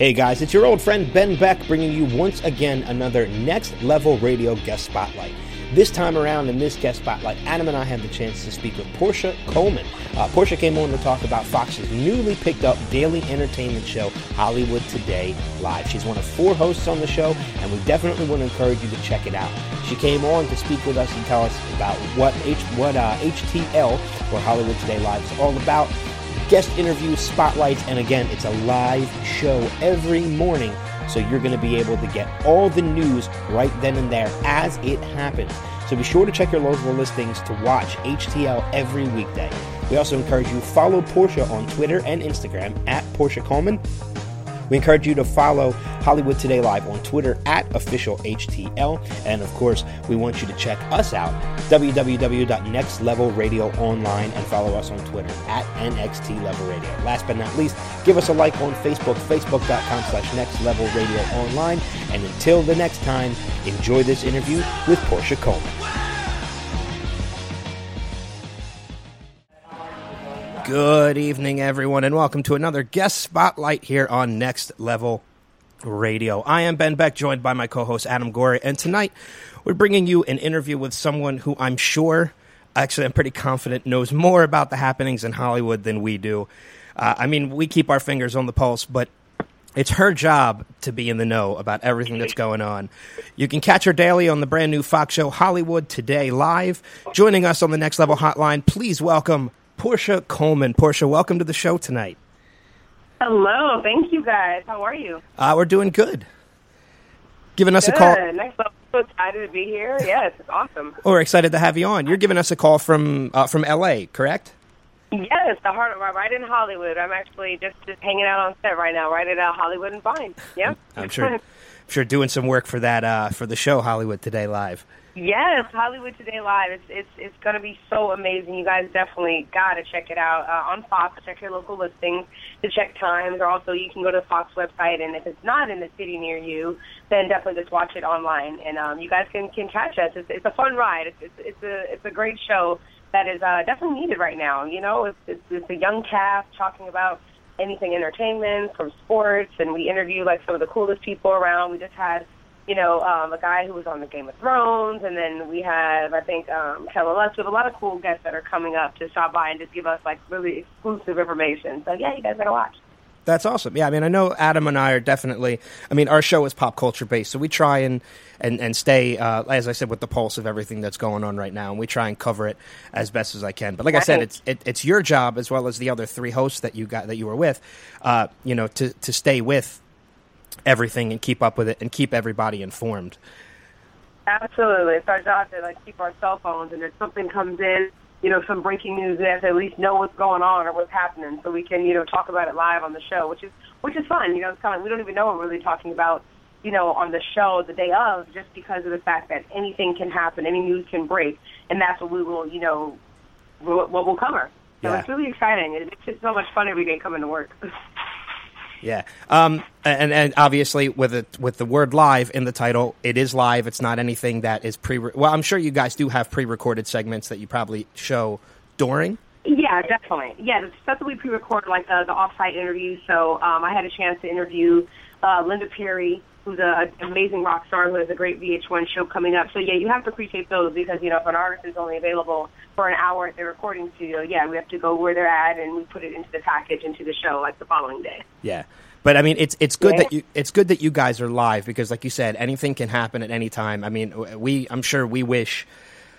Hey guys, it's your old friend Ben Beck bringing you once again another Next Level Radio guest spotlight. This time around in this guest spotlight, Adam and I had the chance to speak with Porscha Coleman. Uh, Porscha came on to talk about Fox's newly picked up daily entertainment show, Hollywood Today Live. She's one of four hosts on the show, and we definitely want to encourage you to check it out. She came on to speak with us and tell us about what H, what uh, HTL, or Hollywood Today Live, is all about guest interviews, spotlights, and again, it's a live show every morning. So you're going to be able to get all the news right then and there as it happens. So be sure to check your local listings to watch HTL every weekday. We also encourage you follow Porscha on Twitter and Instagram at Porscha Coleman we encourage you to follow Hollywood Today Live on Twitter at officialhtl. And of course, we want you to check us out, www.nextlevelradioonline, and follow us on Twitter at NXT Level Radio. Last but not least, give us a like on Facebook, facebook.com slash Next Level Radio Online. And until the next time, enjoy this interview with Porscha Coleman. Good evening, everyone, and welcome to another guest spotlight here on Next Level Radio. I am Ben Beck, joined by my co host Adam Gorey, and tonight we're bringing you an interview with someone who I'm sure, actually, I'm pretty confident, knows more about the happenings in Hollywood than we do. Uh, I mean, we keep our fingers on the pulse, but it's her job to be in the know about everything that's going on. You can catch her daily on the brand new Fox show Hollywood Today Live. Joining us on the Next Level Hotline, please welcome Porscha Coleman. Porscha, welcome to the show tonight. Hello, thank you guys. How are you? Uh, we're doing good. Giving us good. a call. Next level. So excited to be here. Yes, it's awesome. We're excited to have you on. You're giving us a call from uh, from LA, correct? Yes, the heart of right in Hollywood. I'm actually just just hanging out on set right now, right at uh, Hollywood and Vine. Yeah, I'm sure. I'm sure doing some work for that uh, for the show Hollywood Today Live. Yes, Hollywood Today Live. It's it's it's going to be so amazing. You guys definitely got to check it out uh, on Fox. Check your local listings to check times, or also you can go to the Fox website. And if it's not in the city near you, then definitely just watch it online. And um, you guys can can catch us. It's, it's a fun ride. It's, it's it's a it's a great show that is uh, definitely needed right now. You know, it's, it's it's a young cast talking about anything entertainment from sports, and we interview like some of the coolest people around. We just had you know, um, a guy who was on the Game of Thrones, and then we have, I think, um, Kellen Lutz. We have a lot of cool guests that are coming up to stop by and just give us like really exclusive information. So yeah, you guys gotta watch. That's awesome. Yeah, I mean, I know Adam and I are definitely. I mean, our show is pop culture based, so we try and and and stay, uh, as I said, with the pulse of everything that's going on right now, and we try and cover it as best as I can. But like I said, it's it, it's your job as well as the other three hosts that you got that you were with, uh, you know, to to stay with everything and keep up with it and keep everybody informed. Absolutely, it's our job to like keep our cell phones, and if something comes in, you know, some breaking news, we have to at least know what's going on or what's happening, so we can, you know, talk about it live on the show, which is which is fun. You know, it's kind of we don't even know what we're really talking about, you know, on the show the day of, just because of the fact that anything can happen, any news can break, and that's what we will, you know, what we'll cover. So yeah. it's really exciting. It's just so much fun every day coming to work. Yeah, um, and and obviously with it with the word live in the title, it is live. It's not anything that is pre. Well, I'm sure you guys do have pre-recorded segments that you probably show during. Yeah, definitely. Yeah, the stuff that we pre-record, like the, the off-site interviews. So um, I had a chance to interview uh, Linda Perry, who's an amazing rock star who has a great VH1 show coming up. So yeah, you have to pre-tape those because you know if an artist is only available for an hour at the recording studio, yeah, we have to go where they're at and we put it into the package into the show like the following day. Yeah. But I mean, it's it's good yeah. that you it's good that you guys are live because, like you said, anything can happen at any time. I mean, we I'm sure we wish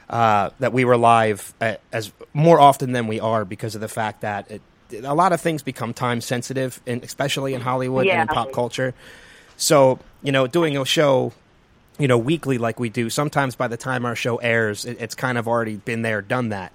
uh, that we were live as more often than we are because of the fact that it, a lot of things become time sensitive, and especially in Hollywood yeah. and in pop culture. So you know, doing a show, you know, weekly like we do, sometimes by the time our show airs, it, it's kind of already been there, done that.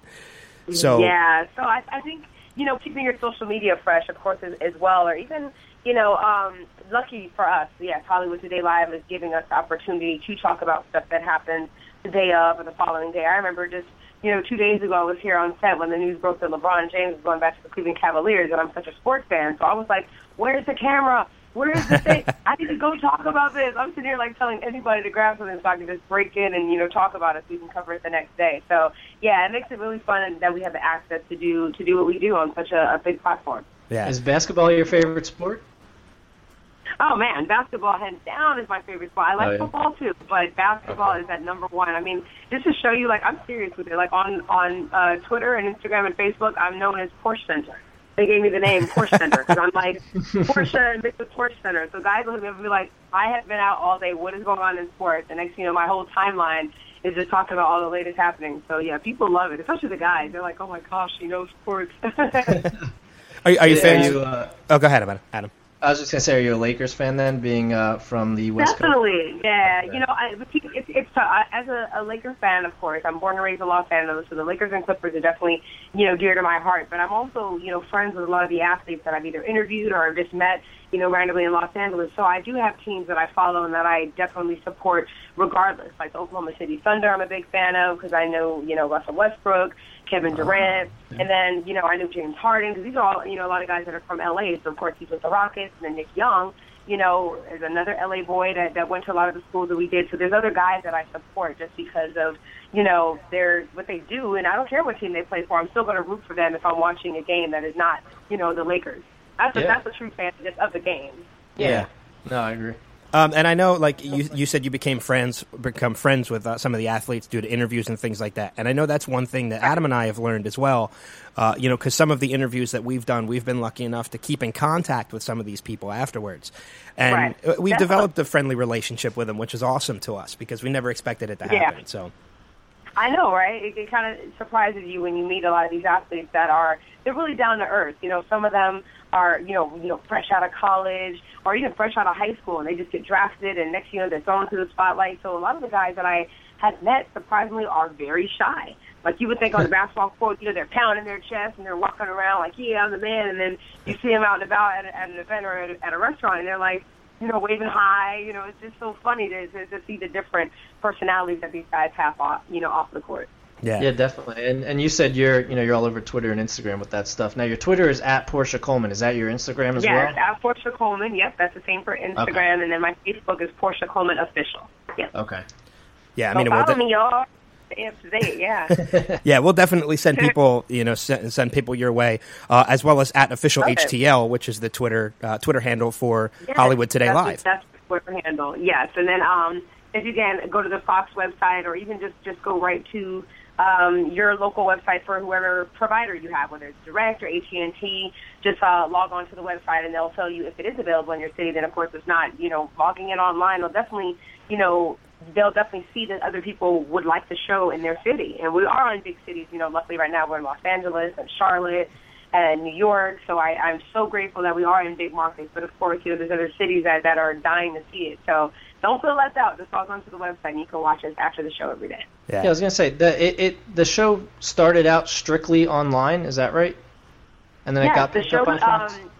So yeah, so I, I think you know, keeping your social media fresh, of course, as, as well, or even you know, um, lucky for us, yes, Hollywood Today Live is giving us the opportunity to talk about stuff that happened the day of or the following day. I remember just, you know, two days ago I was here on set when the news broke that LeBron James was going back to the Cleveland Cavaliers, and I'm such a sports fan, so I was like, where's the camera? Where's the thing? I need to go talk about this. I'm sitting here like telling anybody to grab something so I can just break in and you know talk about it so we can cover it the next day. So yeah, it makes it really fun that we have the access to do to do what we do on such a, a big platform. Yeah. Is basketball your favorite sport? Oh man, basketball hands down is my favorite sport. I like Oh, yeah. football too, but basketball Okay. is at number one. I mean, just to show you, like I'm serious with it. Like on on uh, Twitter and Instagram and Facebook, I'm known as Porsche Center. They gave me the name Porsche Center because I'm like Porsche mixed with Porsche Center. So guys look at me and be like, I have been out all day. What is going on in sports? And next, thing you know, my whole timeline is just talking about all the latest happenings. So yeah, people love it, especially the guys. They're like, oh my gosh, he knows sports. Are, you- are you Are fans? you, uh, oh, go ahead, Adam. Adam. I was just gonna say, are you a Lakers fan then, being uh, from the West Coast? Definitely, yeah. Okay. You know, I, it's it's uh, I- as a, a Lakers fan, of course. I'm born and raised in Los Angeles, so the Lakers and Clippers are definitely you know dear to my heart. But I'm also you know friends with a lot of the athletes that I've either interviewed or I've just met you know randomly in Los Angeles. So I do have teams that I follow and that I definitely support regardless. Like the Oklahoma City Thunder, I'm a big fan of because I know you know Russell Westbrook. Kevin Durant, and then you know I knew James Harden because these are all you know a lot of guys that are from LA. So of course he's with the Rockets, and then Nick Young, you know, is another LA boy that that went to a lot of the schools that we did. So there's other guys that I support just because of you know their what they do, and I don't care what team they play for. I'm still going to root for them if I'm watching a game that is not you know the Lakers. That's a, Yeah. that's a true fan just of the game. Yeah. No, I agree. Um, and I know, like you, you said, you became friends, become friends with uh, some of the athletes due to interviews and things like that. And I know that's one thing that Adam and I have learned as well. Uh, you know, because some of the interviews that we've done, we've been lucky enough to keep in contact with some of these people afterwards, and Right. uh, we've developed a friendly relationship with them, which is awesome to us because we never expected it to Yeah. happen. So, I know, right? It, it kind of surprises you when you meet a lot of these athletes that are they're really down to earth. You know, some of them are you know you know fresh out of college or even fresh out of high school, and they just get drafted, and next you know they're thrown into the spotlight. So a lot of the guys that I had met surprisingly are very shy. Like you would think on the basketball court, you know, they're pounding their chest and they're walking around like, yeah, I'm the man. And then you see them out and about at, a, at an event or at a, at a restaurant, and they're like, you know, waving high. You know, it's just so funny to, to, to see the different personalities that these guys have off, you know, off the court. Yeah, Yeah, definitely. And and you said you're you know you're all over Twitter and Instagram with that stuff. Now your Twitter is at Porscha Coleman. Is that your Instagram as yes, well? at Porscha Coleman. Yep, that's the same for Instagram. And then my Facebook is Porscha Coleman Official. Yes. Okay. yeah. I So mean, we'll follow de- me, y'all. Stay up date, yeah. yeah, we'll definitely send people, you know, send, send people your way, uh, as well as at official Okay. HTL, which is the Twitter uh, Twitter handle for Yes, Hollywood Today that's, Live. That's the Twitter handle. Yes, and then um, if you can go to the Fox website, or even just just go right to um, your local website for whoever provider you have, whether it's Direct or AT and T. Just uh, log on to the website, and they'll tell you if it is available in your city. Then, of course, if not, you know, logging it online will definitely, you know. They'll definitely see that other people would like the show in their city, and we are in big cities. You know, luckily right now we're in Los Angeles and Charlotte, and New York. So I, I'm so grateful that we are in big markets. But of course, you know, there's other cities that, that are dying to see it. So don't feel left out. Just log on to the website and you can watch us after the show every day. Yeah, I was gonna say the it, it the show started out strictly online. Is that right? And then it got the show. up on Fox. Um,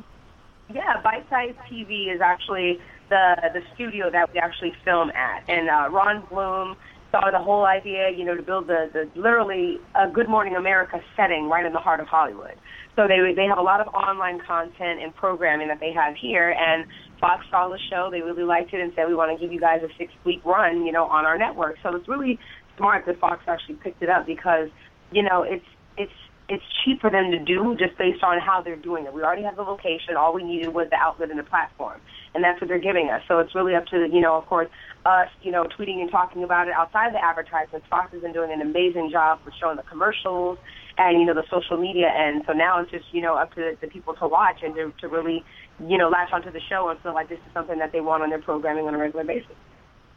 yeah, Bite Size TV is actually the the studio that we actually film at, and uh, Ron Bloom saw the whole idea, you know, to build the, the literally a Good Morning America setting right in the heart of Hollywood. So they they have a lot of online content and programming that they have here, and Fox saw the show, they really liked it, and said we want to give you guys a six week run, you know, on our network. So it's really smart that Fox actually picked it up because you know it's it's it's cheap for them to do just based on how they're doing it. We already have the location. All we needed was the outlet and the platform, and that's what they're giving us. So it's really up to you know, of course, us, you know, tweeting and talking about it outside of the advertisements. Fox has been doing an amazing job with showing the commercials and you know the social media, and so now it's just you know up to the people to watch and to, to really you know latch onto the show and feel like this is something that they want on their programming on a regular basis.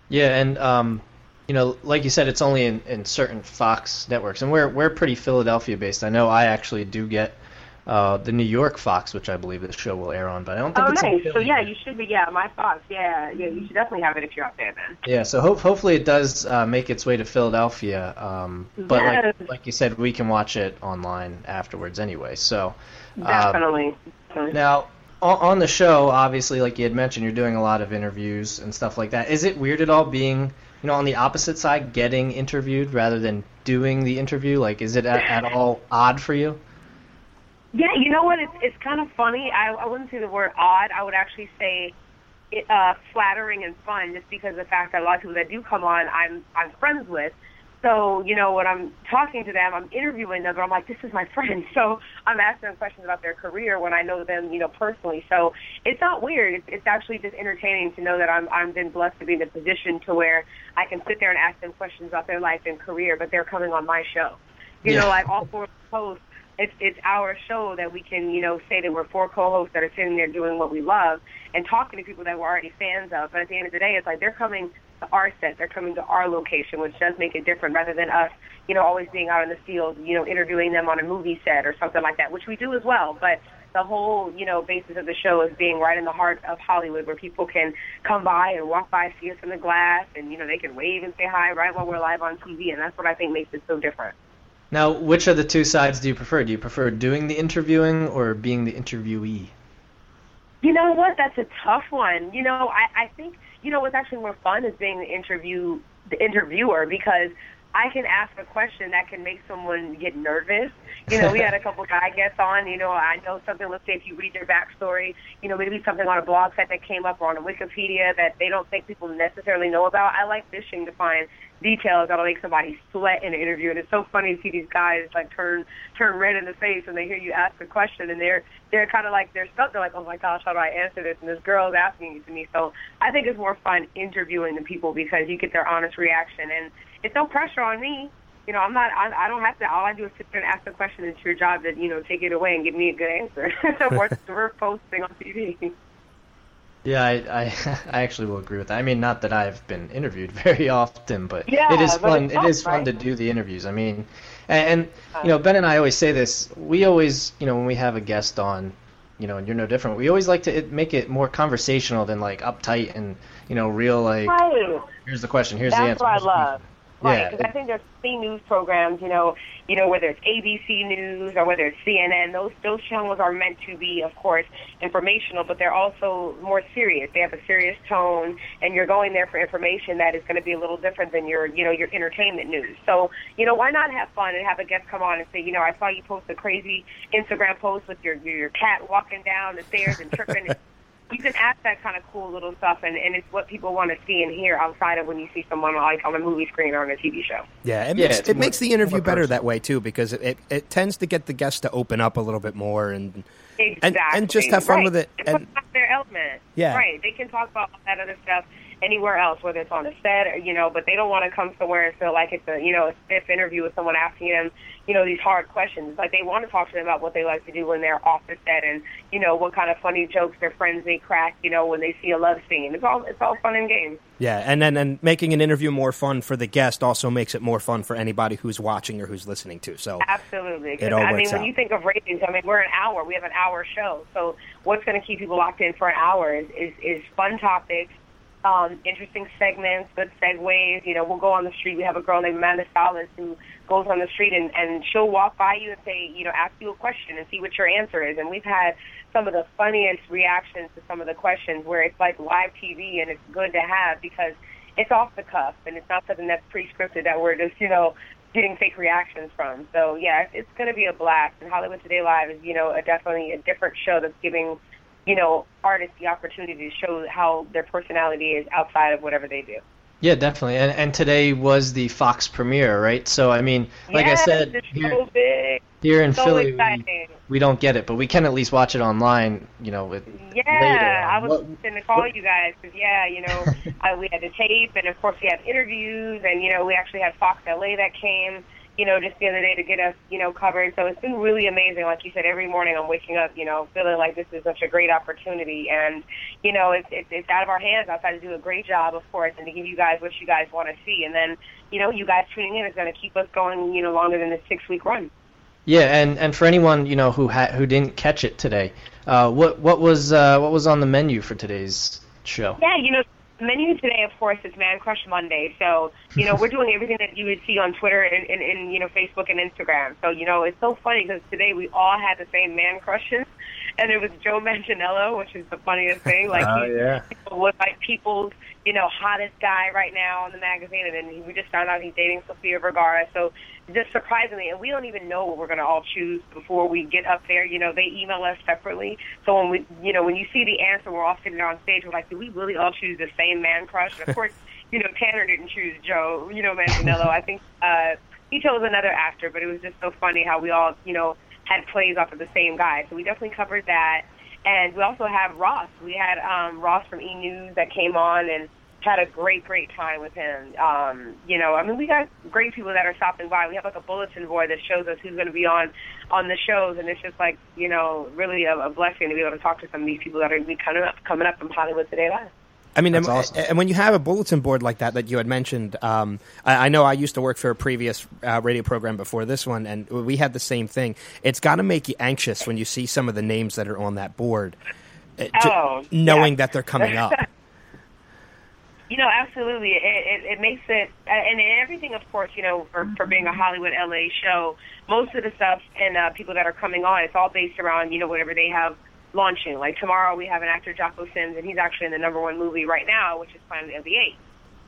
Yeah, and um, you know, like you said, it's only in, in certain Fox networks, and we're we're pretty Philadelphia based. I know I actually do get uh, the New York Fox, which I believe the show will air on, but I don't think Oh, it's nice. So yeah, you should be. Yeah, my Fox. Yeah, yeah, you should definitely have it if you're out there then. Yeah, so ho- hopefully it does uh, make its way to Philadelphia. Um, but Yes. like, like you said, we can watch it online afterwards anyway. So um, Definitely. Definitely. now on, the show, obviously, like you had mentioned, you're doing a lot of interviews and stuff like that. Is it weird at all being, you know, on the opposite side, getting interviewed rather than doing the interview? Like, is it at, at all odd for you? Yeah, you know what? It's it's kind of funny. I I wouldn't say the word odd. I would actually say it, uh, flattering and fun, just because of the fact that a lot of people that do come on, I'm I'm friends with. So, you know, when I'm talking to them, I'm interviewing them, but I'm like, this is my friend. So I'm asking them questions about their career when I know them, you know, personally. So it's not weird. It's, it's actually just entertaining to know that I'm, I'm been blessed to be in a position to where I can sit there and ask them questions about their life and career, but they're coming on my show. You Yeah. know, like all four hosts, it's, it's our show that we can, you know, say that we're four co-hosts that are sitting there doing what we love and talking to people that we're already fans of. But at the end of the day, it's like they're coming to our set, they're coming to our location, which does make it different rather than us, you know, always being out in the field, you know, interviewing them on a movie set or something like that, which we do as well. But the whole, you know, basis of the show is being right in the heart of Hollywood where people can come by and walk by, see us in the glass, and, you know, they can wave and say hi right while we're live on TV. And that's what I think makes it so different. Now, which of the two sides do you prefer? Do you prefer doing the interviewing or being the interviewee? You know what? That's a tough one. You know, I, I think you know what's actually more fun is being the interview the interviewer because I can ask a question that can make someone get nervous. You know, we had a couple guy guests on. You know, I know something. Let's say if you read their backstory, you know, maybe something on a blog site that came up or on a Wikipedia that they don't think people necessarily know about. I like fishing to find details that'll make somebody sweat in an interview. And it's so funny to see these guys like turn turn red in the face when they hear you ask a question, and they're they're kind of like they're stuck. They're like, oh my gosh, how do I answer this? And this girl is asking it to me. So I think it's more fun interviewing the people because you get their honest reaction, and it's no pressure on me. You know, I'm not. I, I don't have to. All I do is sit there and ask the question. It's your job to, you know, take it away and give me a good answer. we're, we're posting on TV. Yeah, I, I I actually will agree with that. I mean, not that I've been interviewed very often, but Yeah, it is fun. it's fun, right? to do the interviews. I mean, and, and you know, uh, Ben and I always say this. We always, you know, when we have a guest on, you know, and you're no different. We always like to make it more conversational than like uptight and you know, real like. Right. Here's the question. Here's the That's answer. what I love. Right, Yeah, because I think there's many news programs, you know, you know whether it's ABC News or whether it's CNN. Those those channels are meant to be, of course, informational, but they're also more serious. They have a serious tone, and you're going there for information that is going to be a little different than your, you know, your entertainment news. So, you know, why not have fun and have a guest come on and say, you know, I saw you post a crazy Instagram post with your your cat walking down the stairs and tripping. You can ask that kind of cool little stuff, and, and it's what people want to see and hear outside of when you see someone like on a movie screen or on a TV show. Yeah, it Yeah, makes it's it more- makes the interview better that way too because it, it, it tends to get the guests to open up a little bit more and Exactly. and just have fun right. with it, It's and- not their element. Yeah. Right. They can talk about all that other stuff anywhere else, whether it's on a set or you know, but they don't want to come somewhere and feel like it's a you know a stiff interview with someone asking them you know these hard questions. Like they want to talk to them about what they like to do when they're off the set and you know what kind of funny jokes their friends they crack. You know when they see a love scene. It's all it's all fun and games. yeah, and then and making an interview more fun for the guest also makes it more fun for anybody who's watching or who's listening to. So Absolutely. It all I mean, when out. you think of ratings, I mean, we're an hour. We have an hour show. So what's going to keep people locked in for an hour is, is, is fun topics, um, interesting segments, good segues. You know, we'll go on the street. We have a girl named Amanda Salas who goes on the street and, and she'll walk by you and say, you know, ask you a question and see what your answer is. And we've had some of the funniest reactions to some of the questions where it's like live TV and it's good to have because it's off the cuff and it's not something that's pre-scripted that we're just, you know, getting fake reactions from. So yeah, it's, it's going to be a blast. And Hollywood Today Live is, you know, a, definitely a different show that's giving, you know, artists the opportunity to show how their personality is outside of whatever they do. Yeah, definitely. And and today was the Fox premiere, right? So I mean, like yes, I said, here, here in so Philly, we, we don't get it, but we can at least watch it online. You know, with Yeah, later I was What- going to call you guys because yeah, you know, uh, we had the tape, and of course we had interviews, and you know, we actually had Fox LA that came, you know, just the other day to get us, you know, covered. So it's been really amazing. Like you said, every morning I'm waking up, you know, feeling like this is such a great opportunity, and you know, it's it's, it's out of our hands. I've had to do a great job, of course, and to give you guys what you guys want to see, and then you know, you guys tuning in is going to keep us going, you know, longer than the six week run. Yeah, and, and for anyone you know who ha- who didn't catch it today, uh, what what was uh, what was on the menu for today's show? Yeah, you know, menu today, of course, is Man Crush Monday. So, you know, we're doing everything that you would see on Twitter and, and, and you know, Facebook and Instagram. So, you know, it's so funny because today we all had the same man crushes. And it was Joe Manganiello, which is the funniest thing. Like, Oh, he yeah. was like people's, you know, hottest guy right now on the magazine. And then we just found out he's dating Sofia Vergara. So, just surprisingly, and we don't even know what we're going to all choose before we get up there. You know, they email us separately. So when we, you know, when you see the answer, we're all sitting there on stage. We're like, do we really all choose the same man crush? And of course, you know, Tanner didn't choose Joe, you know, Manganiello. I think uh, he chose another actor, but it was just so funny how we all, you know, had plays off of the same guy. So we definitely covered that. And we also have Ross. We had um, Ross from E News that came on and had a great, great time with him. Um, you know, I mean, we got great people that are stopping by. We have like a bulletin board that shows us who's going to be on on the shows, and it's just like you know, really a, a blessing to be able to talk to some of these people that are going to be coming up coming up from Hollywood Today Live. I mean, and, awesome. and when you have a bulletin board like that that you had mentioned, um, I, I know I used to work for a previous uh, radio program before this one, and we had the same thing. It's got to make you anxious when you see some of the names that are on that board, uh, Oh, knowing yeah. that they're coming up. You know, absolutely. It, it, it makes it, and everything, of course, you know, for, for being a Hollywood LA show, most of the stuff and uh, people that are coming on, it's all based around, you know, whatever they have launching. Like tomorrow we have an actor, Jocko Sims, and he's actually in the number one movie right now, which is Planet of the Apes.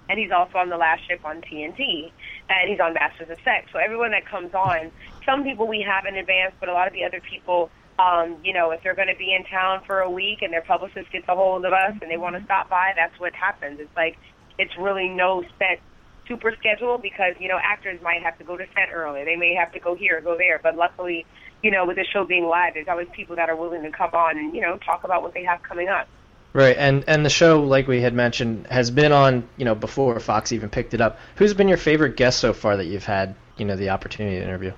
And he's also on The Last Ship on TNT, and he's on Masters of Sex. So everyone that comes on, some people we have in advance, but a lot of the other people, um, you know, if they're going to be in town for a week and their publicist gets a hold of us and they want to stop by, that's what happens. It's like it's really no set super schedule because you know actors might have to go to set early. They may have to go here, or go there. But luckily, you know, with the show being live, there's always people that are willing to come on and you know talk about what they have coming up. Right, and and the show, like we had mentioned, has been on, you know, before Fox even picked it up. Who's been your favorite guest so far that you've had, you know, the opportunity to interview?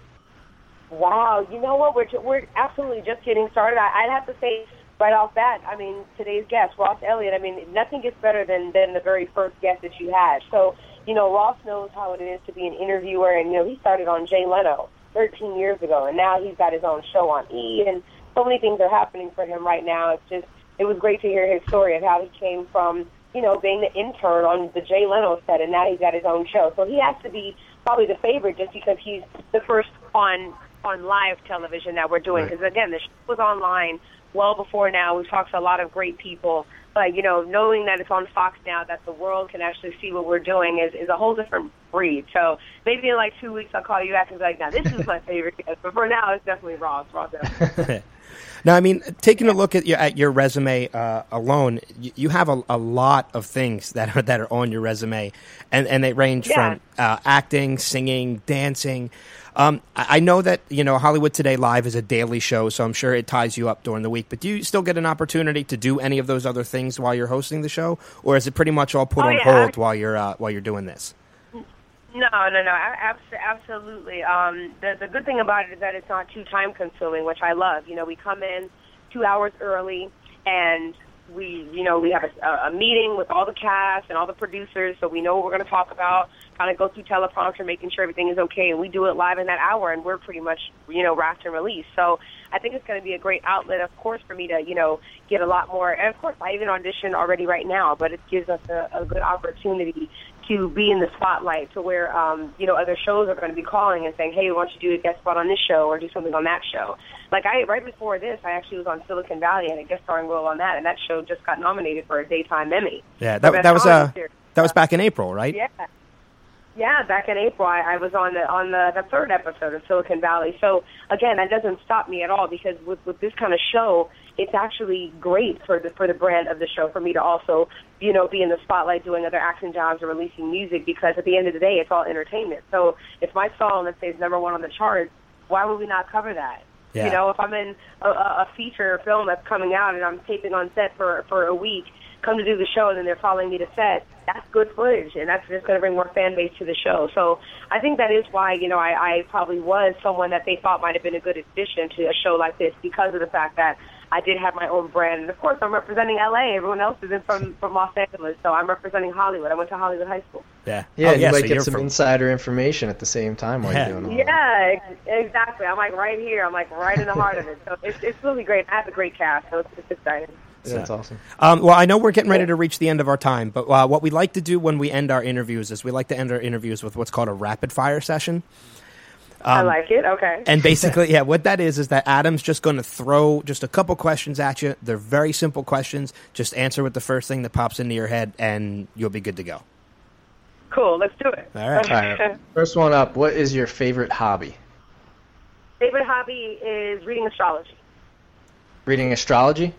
Wow, you know what? We're we're absolutely just getting started. I, I'd have to say right off bat. I mean, today's guest, Ross Elliott. I mean, nothing gets better than than the very first guest that you had. So, you know, Ross knows how it is to be an interviewer, and you know, he started on Jay Leno 13 years ago, and now he's got his own show on E, and so many things are happening for him right now. It's just, it was great to hear his story of how he came from, you know, being the intern on the Jay Leno set, and now he's got his own show. So he has to be probably the favorite just because he's the first on on live television that we're doing. Right. Because again, the show was online well before now. We've talked to a lot of great people, but you know, knowing that it's on Fox now, that the world can actually see what we're doing is is a whole different breed. So maybe in like two weeks, I'll call you back and be like, "Now this is my favorite guest," but for now, it's definitely Ross. Ross. Now, I mean, taking a look at your, at your resume uh, alone, you, you have a, a lot of things that are that are on your resume, and and they range Yeah. from uh, acting, singing, dancing. Um, I I know that you know Hollywood Today Live is a daily show, so I'm sure it ties you up during the week. But do you still get an opportunity to do any of those other things while you're hosting the show, or is it pretty much all put Oh, on yeah. hold while you're uh, while you're doing this? No, no, no, abs- absolutely. Um, the the good thing about it is that it's not too time consuming, which I love. You know, we come in two hours early, and we, you know, we have a, a meeting with all the cast and all the producers, so we know what we're going to talk about. Kind of go through teleprompter, making sure everything is okay, and we do it live in that hour, and we're pretty much, you know, wrapped and released. So I think it's going to be a great outlet, of course, for me to, you know, get a lot more. And of course, I even audition already right now, but it gives us a, a good opportunity to be in the spotlight to where um, you know other shows are going to be calling and saying, "Hey, why don't you do a guest spot on this show or do something on that show?" Like I right before this, I actually was on Silicon Valley and a guest starring role on that, and that show just got nominated for a daytime Emmy. Yeah, that, that was comedy uh, that was back in April, right? Yeah. Yeah, back in April, I, I was on the on the, the third episode of Silicon Valley. So again, that doesn't stop me at all because with with this kind of show, it's actually great for the for the brand of the show for me to also you know be in the spotlight doing other acting jobs or releasing music because at the end of the day, it's all entertainment. So if my song let's say is number one on the charts, why would we not cover that? Yeah. You know, if I'm in a, a a feature film that's coming out and I'm taping on set for for a week, come to do the show and then they're following me to set, that's good footage and that's just going to bring more fan base to the show. So I think that is why, you know, I, I probably was someone that they thought might have been a good addition to a show like this because of the fact that I did have my own brand. And of course, I'm representing LA. Everyone else is in from, from Los Angeles. So I'm representing Hollywood. I went to Hollywood High School. Yeah, Yeah, Oh, and you might so get some from- insider information at the same time while Yeah. you're doing all that. Yeah, ex- exactly. I'm like right here. I'm like right in the heart of it. So it's, it's really great. I have a great cast, so it's, it's exciting. Yeah, That's awesome. Um, well, I know we're getting ready to reach the end of our time, but uh, what we like to do when we end our interviews is we like to end our interviews with what's called a rapid fire session. I Um, like it. Okay. And basically, yeah, what that is is that Adam's just going to throw just a couple questions at you. They're very simple questions. Just answer with the first thing that pops into your head, and you'll be good to go. Cool. Let's do it. All right. All right. First one up. What is your favorite hobby? Favorite hobby is reading astrology. Reading astrology?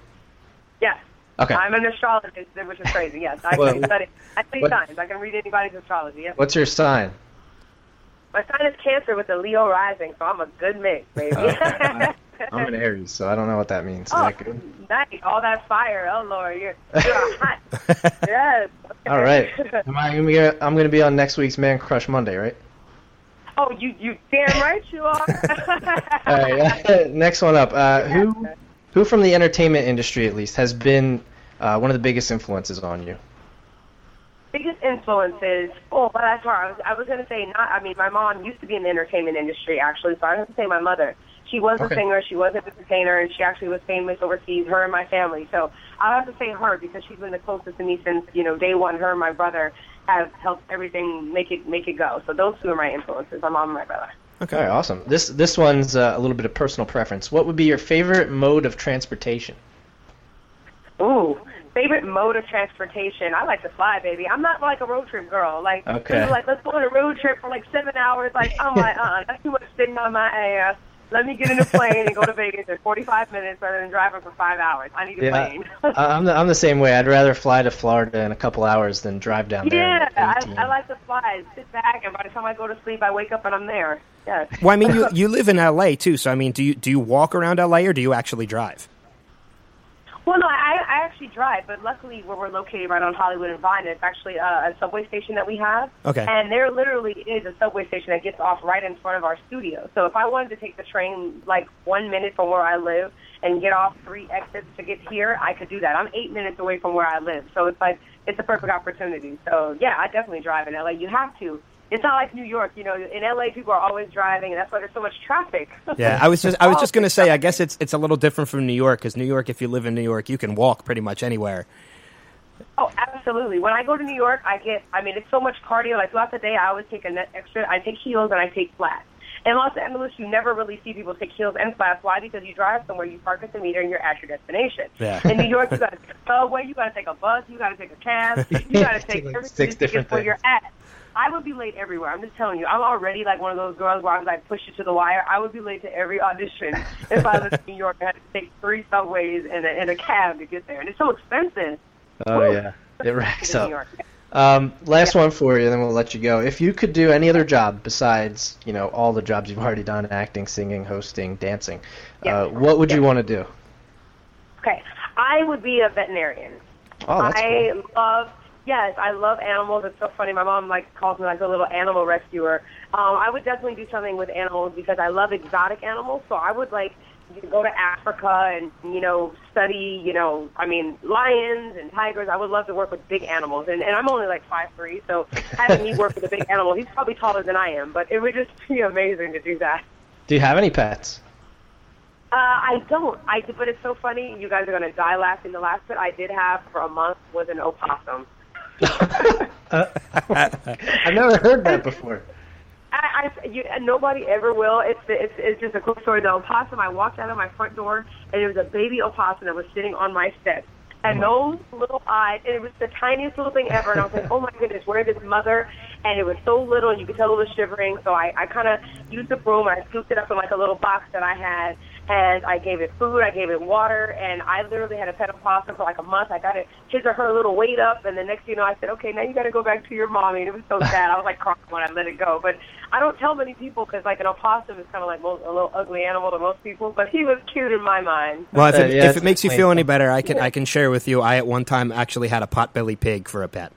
Yes. Okay. I'm an astrologist, which is crazy. Yes, I Well, can study. I study what- signs. I can read anybody's astrology. Yes. What's your sign? My sign is Cancer with a Leo rising, so I'm a good mix, baby. Okay. I'm an Aries, so I don't know what that means. Is oh, that good? nice. All that fire. Oh Lord, you're you're hot. yes. All right. Am I gonna be, I'm going to be on next week's Man Crush Monday, right? oh, you you damn right you are. All right. next one up. Uh, who, who from the entertainment industry at least has been uh, one of the biggest influences on you? biggest influences. Oh, well, that's hard. I was, I was going to say not. I mean, my mom used to be in the entertainment industry actually, so I have to say my mother. She was Okay. a singer. She was an entertainer, and she actually was famous overseas. Her and my family. So I have to say her because she's been the closest to me since you know day one. Her and my brother have helped everything make it make it go. So those two are my influences. My mom and my brother. All right, awesome. This this one's uh, a little bit of personal preference. What would be your favorite mode of transportation? Ooh, favorite mode of transportation. I like to fly, baby. I'm not like a road trip girl. Like, Okay. like let's go on a road trip for like seven hours. Like, I'm like, uh, that's too much sitting on my ass. Let me get in a plane and go to Vegas in 45 minutes rather than driving for five hours. I need a Yeah, plane. I- I'm the, I'm the same way. I'd rather fly to Florida in a couple hours than drive down there. yeah, I, I like to fly. Sit back, and by the time I go to sleep, I wake up and I'm there. Yes. Well, I mean, you you live in L.A. too, so I mean, do you do you walk around L.A. or do you actually drive? Well, no, I, I actually drive, but luckily where we're located right on Hollywood and Vine, it's actually uh, a subway station that we have. Okay. And there literally is a subway station that gets off right in front of our studio. So if I wanted to take the train like one minute from where I live and get off three exits to get here, I could do that. I'm eight minutes away from where I live, so it's like it's a perfect opportunity. So yeah, I definitely drive in LA. You have to. It's not like New York, you know. In LA, people are always driving, and that's why there's so much traffic. Yeah, I was just I was just gonna say, I guess it's it's a little different from New York because New York, if you live in New York, you can walk pretty much anywhere. Oh, absolutely. When I go to New York, I get, I mean, it's so much cardio. Like throughout the day, I always take a net extra. I take heels and I take flats. In Los Angeles, you never really see people take heels and flats. Why? Because you drive somewhere, you park at the meter, and you're at your destination. Yeah. In New York, you got to take a subway, you got to take a bus, you got to take a cab, you got to take Like everything six to get different where you're at. I would be late everywhere. I'm just telling you. I'm already like one of those girls where I'm like push it to the wire. I would be late to every audition if I lived in New York and had to take three subways and a, and a cab to get there. And it's so expensive. Oh Woo. yeah, it racks up. Um, last one for you, then we'll let you go. If you could do any other job besides, you know, all the jobs you've already done, acting, singing, hosting, dancing, Yeah. uh, what would you want to do? Okay, I would be a veterinarian. Oh, that's I cool. love, yes, I love animals. It's so funny. My mom like calls me like a little animal rescuer. Um, I would definitely do something with animals because I love exotic animals. So I would like go to Africa and you know study, you know, I mean lions and tigers. I would love to work with big animals, and and I'm only like five three, so having me work with a big animal, he's probably taller than I am, but it would just be amazing to do that. Do you have any pets? Uh, I don't. I but it's so funny. You guys are gonna die laughing. The last pet I did have for a month was an opossum. I've never heard that before. I, I you, nobody ever will. It's it's it's just a quick story. The opossum. I walked out of my front door and there was a baby opossum that was sitting on my steps. And oh those little eyes, and it was the tiniest little thing ever. And I was like, oh my goodness, where is its mother? And it was so little, and you could tell it was shivering. So I, I kind of used the broom and I scooped it up in like a little box that I had. And I gave it food, I gave it water, and I literally had a pet opossum for like a month. I got it, his or her a little weight up, and the next you know, I said, okay, now you got to go back to your mommy. And it was so sad. I was like crying when I let it go. But I don't tell many people because like an opossum is kind of like most, a little ugly animal to most people, but he was cute in my mind. Well, if Uh, it, yeah, if it makes you feel any better, I can I can share with you. I at one time actually had a potbelly pig for a pet.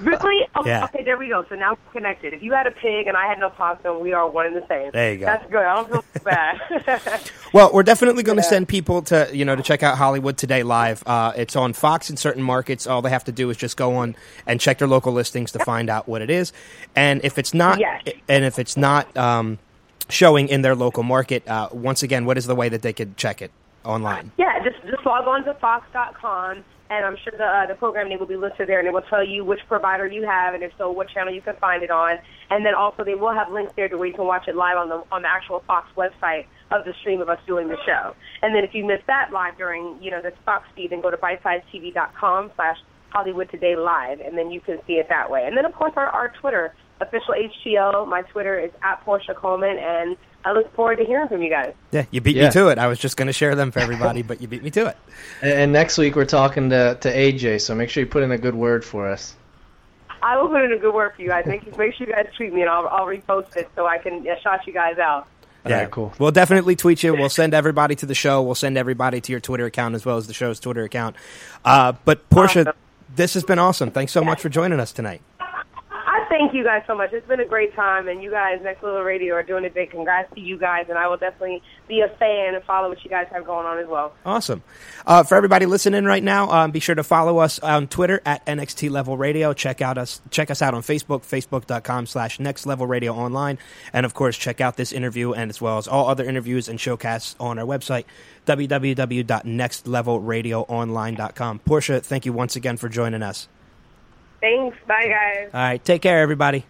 Really? Oh, Yeah. Okay, there we go. So now we're connected. If you had a pig and I had an opossum, we are one and the same. There you go. That's good. I don't feel bad. Well, we're definitely going to Yeah. send people to you know to check out Hollywood Today live. Uh, it's on Fox in certain markets. All they have to do is just go on and check their local listings to find out what it is. And if it's not, Yes. and if it's not um, showing in their local market, uh, once again, what is the way that they could check it online? Yeah, just just log on to Fox.com, and I'm sure the uh, the program name will be listed there, and it will tell you which provider you have, and if so, what channel you can find it on. And then also they will have links there to where you can watch it live on the on the actual Fox website of the stream of us doing the show. And then if you miss that live during you know the Fox feed, then go to bitesizetv.com slash Hollywood Today Live, and then you can see it that way. And then of course our our Twitter official HTL. My Twitter is at Porscha Coleman, and I look forward to hearing from you guys. Yeah, you beat Yeah. me to it. I was just going to share them for everybody, but you beat me to it. And, and next week we're talking to to AJ, so make sure you put in a good word for us. I will put in a good word for you guys. Make, make sure you guys tweet me, and I'll, I'll repost it so I can uh, shout you guys out. All right, cool. We'll definitely tweet you. We'll send everybody to the show. We'll send everybody to your Twitter account as well as the show's Twitter account. Uh, but Porscha, Awesome. this has been awesome. Thanks so much for joining us tonight. Thank you guys so much. It's been a great time, and you guys, Next Level Radio, are doing it big. Congrats to you guys, and I will definitely be a fan and follow what you guys have going on as well. Awesome. Uh, for everybody listening right now, um, be sure to follow us on Twitter at NXT Level Radio. Check out us. Check us out on Facebook, facebook.com slash Next Level Radio Online. And of course, check out this interview and as well as all other interviews and showcasts on our website, www.nextlevelradioonline.com. Porscha, thank you once again for joining us. Thanks. Bye, guys. All right. Take care, everybody.